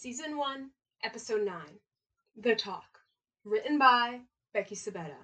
Season 1, Episode 9 The Talk. Written by Becky Sabetta.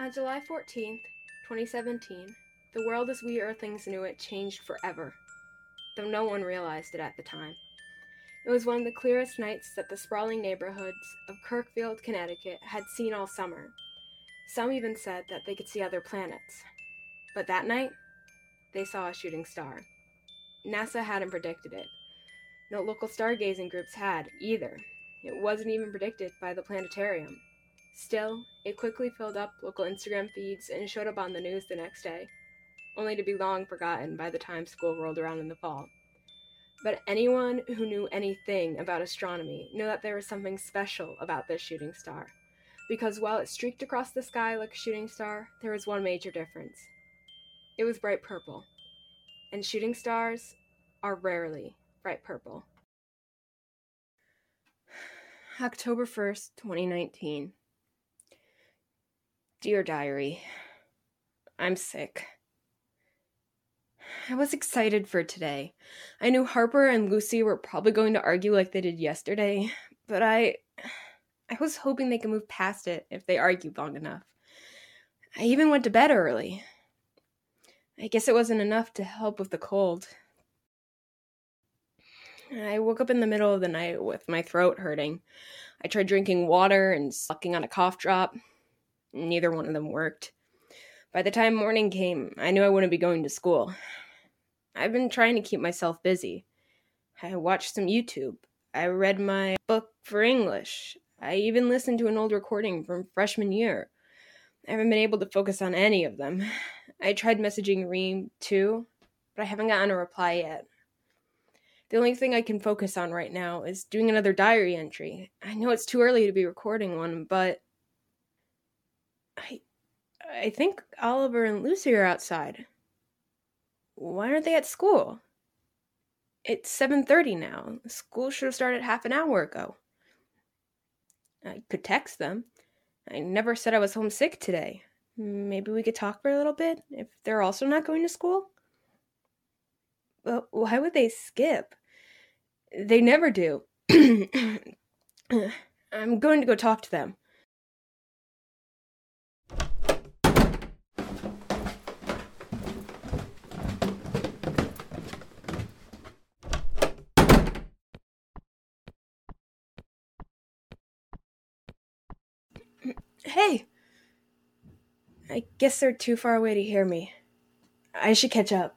On July 14th, 2017, the world as we Earthlings knew it changed forever, though no one realized it at the time. It was one of the clearest nights that the sprawling neighborhoods of Kirkfield, Connecticut had seen all summer. Some even said that they could see other planets. But that night, they saw a shooting star. NASA hadn't predicted it. No local stargazing groups had, either. It wasn't even predicted by the planetarium. Still, it quickly filled up local Instagram feeds and showed up on the news the next day, only to be long forgotten by the time school rolled around in the fall. But anyone who knew anything about astronomy knew that there was something special about this shooting star. Because while it streaked across the sky like a shooting star, there was one major difference. It was bright purple. And shooting stars are rarely bright purple. October 1st, 2019. Dear Diary, I'm sick. I was excited for today. I knew Harper and Lucy were probably going to argue like they did yesterday, but I I was hoping they could move past it if they argued long enough. I even went to bed early. I guess it wasn't enough to help with the cold. I woke up in the middle of the night with my throat hurting. I tried drinking water and sucking on a cough drop. Neither one of them worked. By the time morning came, I knew I wouldn't be going to school. I've been trying to keep myself busy. I watched some YouTube. I read my book for English. I even listened to an old recording from freshman year. I haven't been able to focus on any of them. I tried messaging Reem too, but I haven't gotten a reply yet. The only thing I can focus on right now is doing another diary entry. I know it's too early to be recording one, but I I think Oliver and Lucy are outside. Why aren't they at school? It's 7:30 now. School should have started half an hour ago. I could text them. I never said I was homesick today. Maybe we could talk for a little bit if they're also not going to school? But why would they skip? They never do. I'm going to go talk to them. Hey! I guess they're too far away to hear me. I should catch up.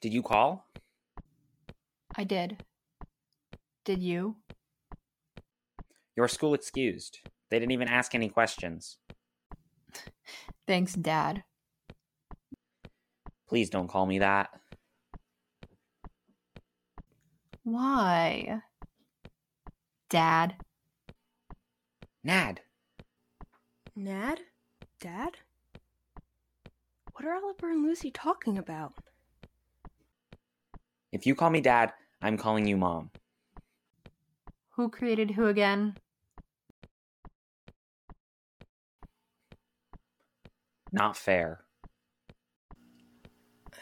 Did you call? I did. Did you? Your school excused. They didn't even ask any questions. Thanks, Dad. Please don't call me that. Why? Dad. Nad. Nad? Dad? What are Oliver and Lucy talking about? If you call me dad, I'm calling you mom. Who created who again? Not fair.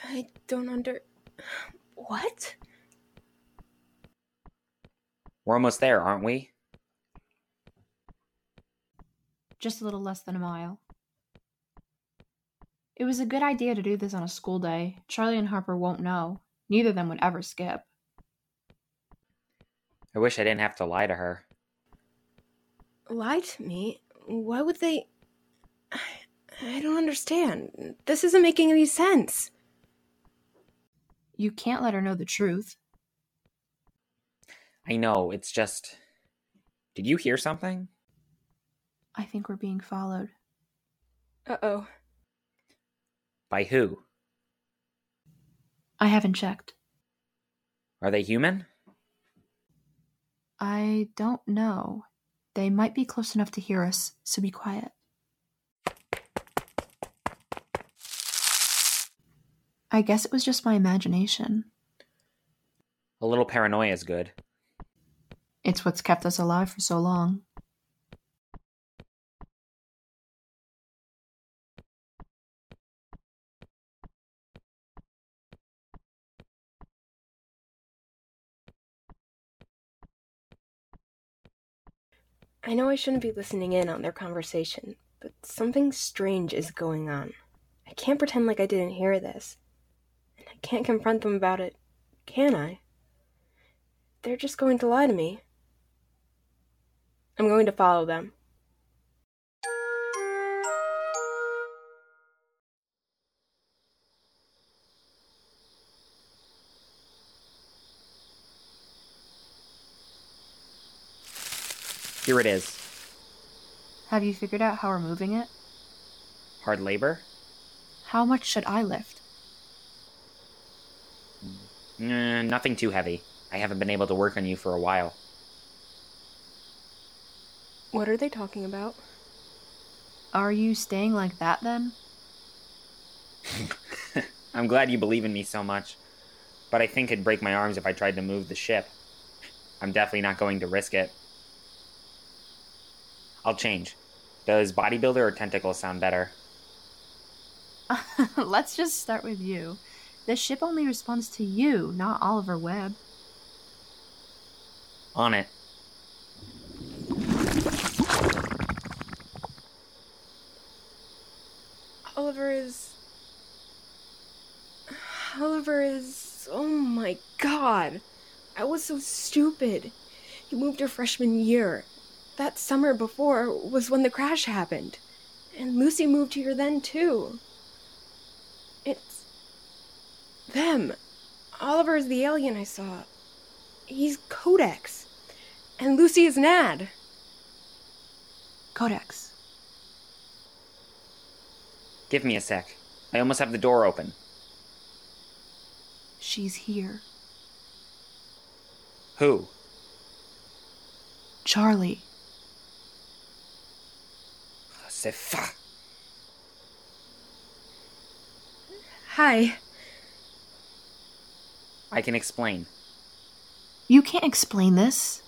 I don't under. What? We're almost there, aren't we? Just a little less than a mile. It was a good idea to do this on a school day. Charlie and Harper won't know. Neither of them would ever skip. I wish I didn't have to lie to her. Lie to me? Why would they. I don't understand. This isn't making any sense. You can't let her know the truth. I know, it's just. Did you hear something? I think we're being followed. Uh oh. By who? I haven't checked. Are they human? I don't know. They might be close enough to hear us, so be quiet. I guess it was just my imagination. A little paranoia is good. It's what's kept us alive for so long. I know I shouldn't be listening in on their conversation, but something strange is going on. I can't pretend like I didn't hear this. And I can't confront them about it, can I? They're just going to lie to me. I'm going to follow them. Here it is. Have you figured out how we're moving it? Hard labor? How much should I lift? Eh, nothing too heavy. I haven't been able to work on you for a while. What are they talking about? Are you staying like that then? I'm glad you believe in me so much, but I think it'd break my arms if I tried to move the ship. I'm definitely not going to risk it. I'll change. Does bodybuilder or tentacle sound better? Let's just start with you. The ship only responds to you, not Oliver Webb. On it. Oliver is. Oliver is. Oh my god. I was so stupid. He moved her freshman year. That summer before was when the crash happened. And Lucy moved here then too. It's. them. Oliver is the alien I saw. He's Codix. And Lucy is Nad. Codix. Give me a sec. I almost have the door open. She's here. Who? Charlie. Ah, c'est fa. Hi. I can explain. You can't explain this.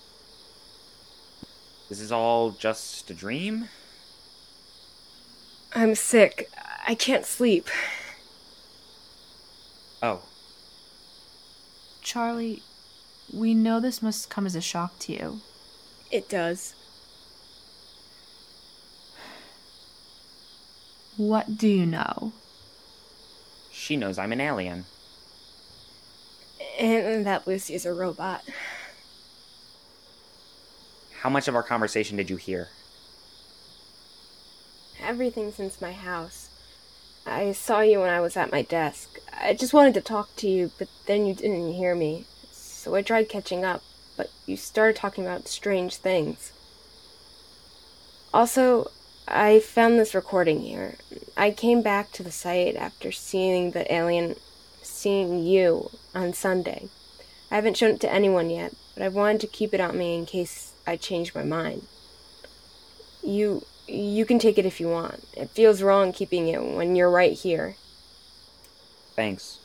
This is all just a dream? I'm sick. I can't sleep. Oh, Charlie, we know this must come as a shock to you. It does. What do you know? she knows I'm an alien. And that Lucy is a robot. How much of our conversation did you hear? Everything since my house. I saw you when I was at my desk. I just wanted to talk to you, but then you didn't hear me. So I tried catching up, but you started talking about strange things. Also, I found this recording here. I came back to the site after seeing the alien, seeing you on Sunday. I haven't shown it to anyone yet, but I wanted to keep it on me in case I changed my mind. You you can take it if you want. It feels wrong keeping it when you're right here. Thanks.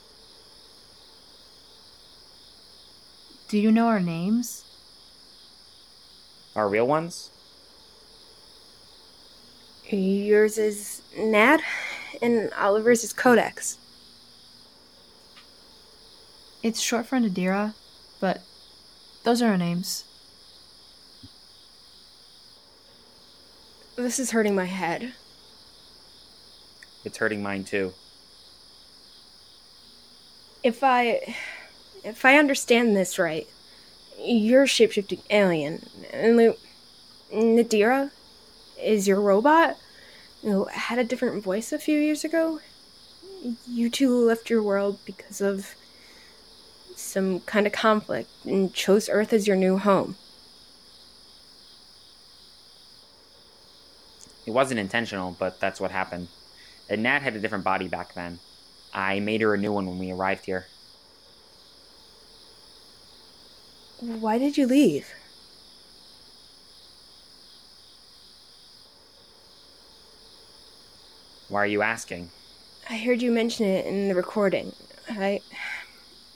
Do you know our names? Our real ones? Yours is Nad, and Oliver's is Codix. It's short for Nadira, but those are our names. This is hurting my head. It's hurting mine too. If I. If I understand this right, you're a shapeshifting alien, and Lu- Nadira is your robot who had a different voice a few years ago. You two left your world because of some kind of conflict and chose Earth as your new home. It wasn't intentional, but that's what happened. And Nad had a different body back then. I made her a new one when we arrived here. Why did you leave? Why are you asking? I heard you mention it in the recording. I.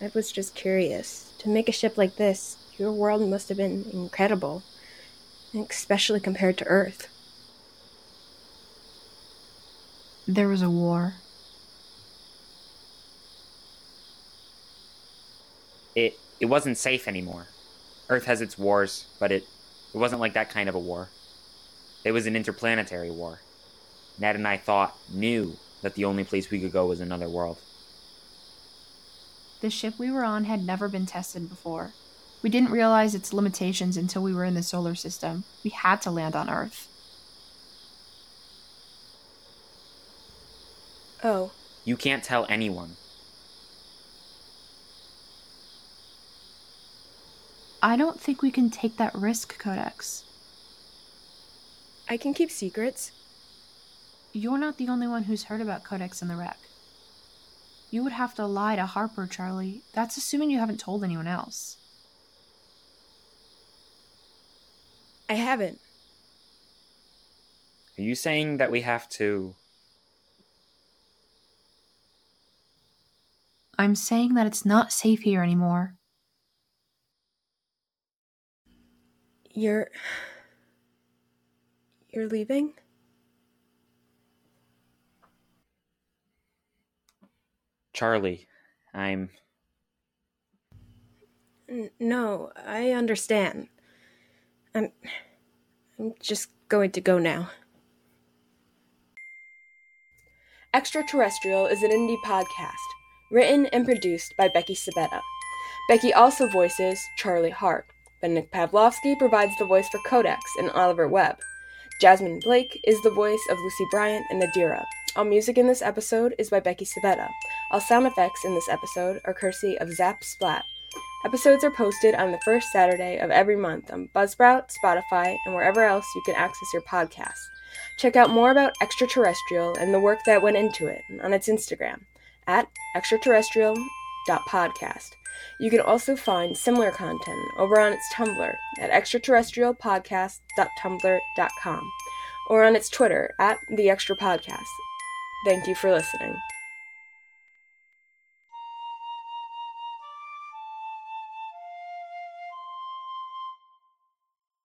I was just curious. To make a ship like this, your world must have been incredible, especially compared to Earth. There was a war. It it wasn't safe anymore. Earth has its wars, but it it wasn't like that kind of a war. It was an interplanetary war. Ned and I thought, knew, that the only place we could go was another world. The ship we were on had never been tested before. We didn't realize its limitations until we were in the solar system. We had to land on Earth. Oh, You can't tell anyone. I don't think we can take that risk, Codix. I can keep secrets. You're not the only one who's heard about Codix and the wreck. You would have to lie to Harper, Charlie. That's assuming you haven't told anyone else. I haven't. Are you saying that we have to. I'm saying that it's not safe here anymore. You're. You're leaving? Charlie, I'm. N- no, I understand. I'm. I'm just going to go now. Extraterrestrial is an indie podcast, written and produced by Becky Sabetta. Becky also voices Charlie Hart. Benedikt Pavlovsky provides the voice for Codix and Oliver Webb. Jasmine Blake is the voice of Lucy Bryant and Nadira. All music in this episode is by Becky Sabetta. All sound effects in this episode are courtesy of ZapSplat. Episodes are posted on the first Saturday of every month on Buzzsprout, Spotify, and wherever else you can access your podcasts. Check out more about Extraterrestrial and the work that went into it on its Instagram at extraterrestrial.podcast. You can also find similar content over on its Tumblr at extraterrestrialpodcast.tumblr.com or on its Twitter at the Extra Podcast. Thank you for listening.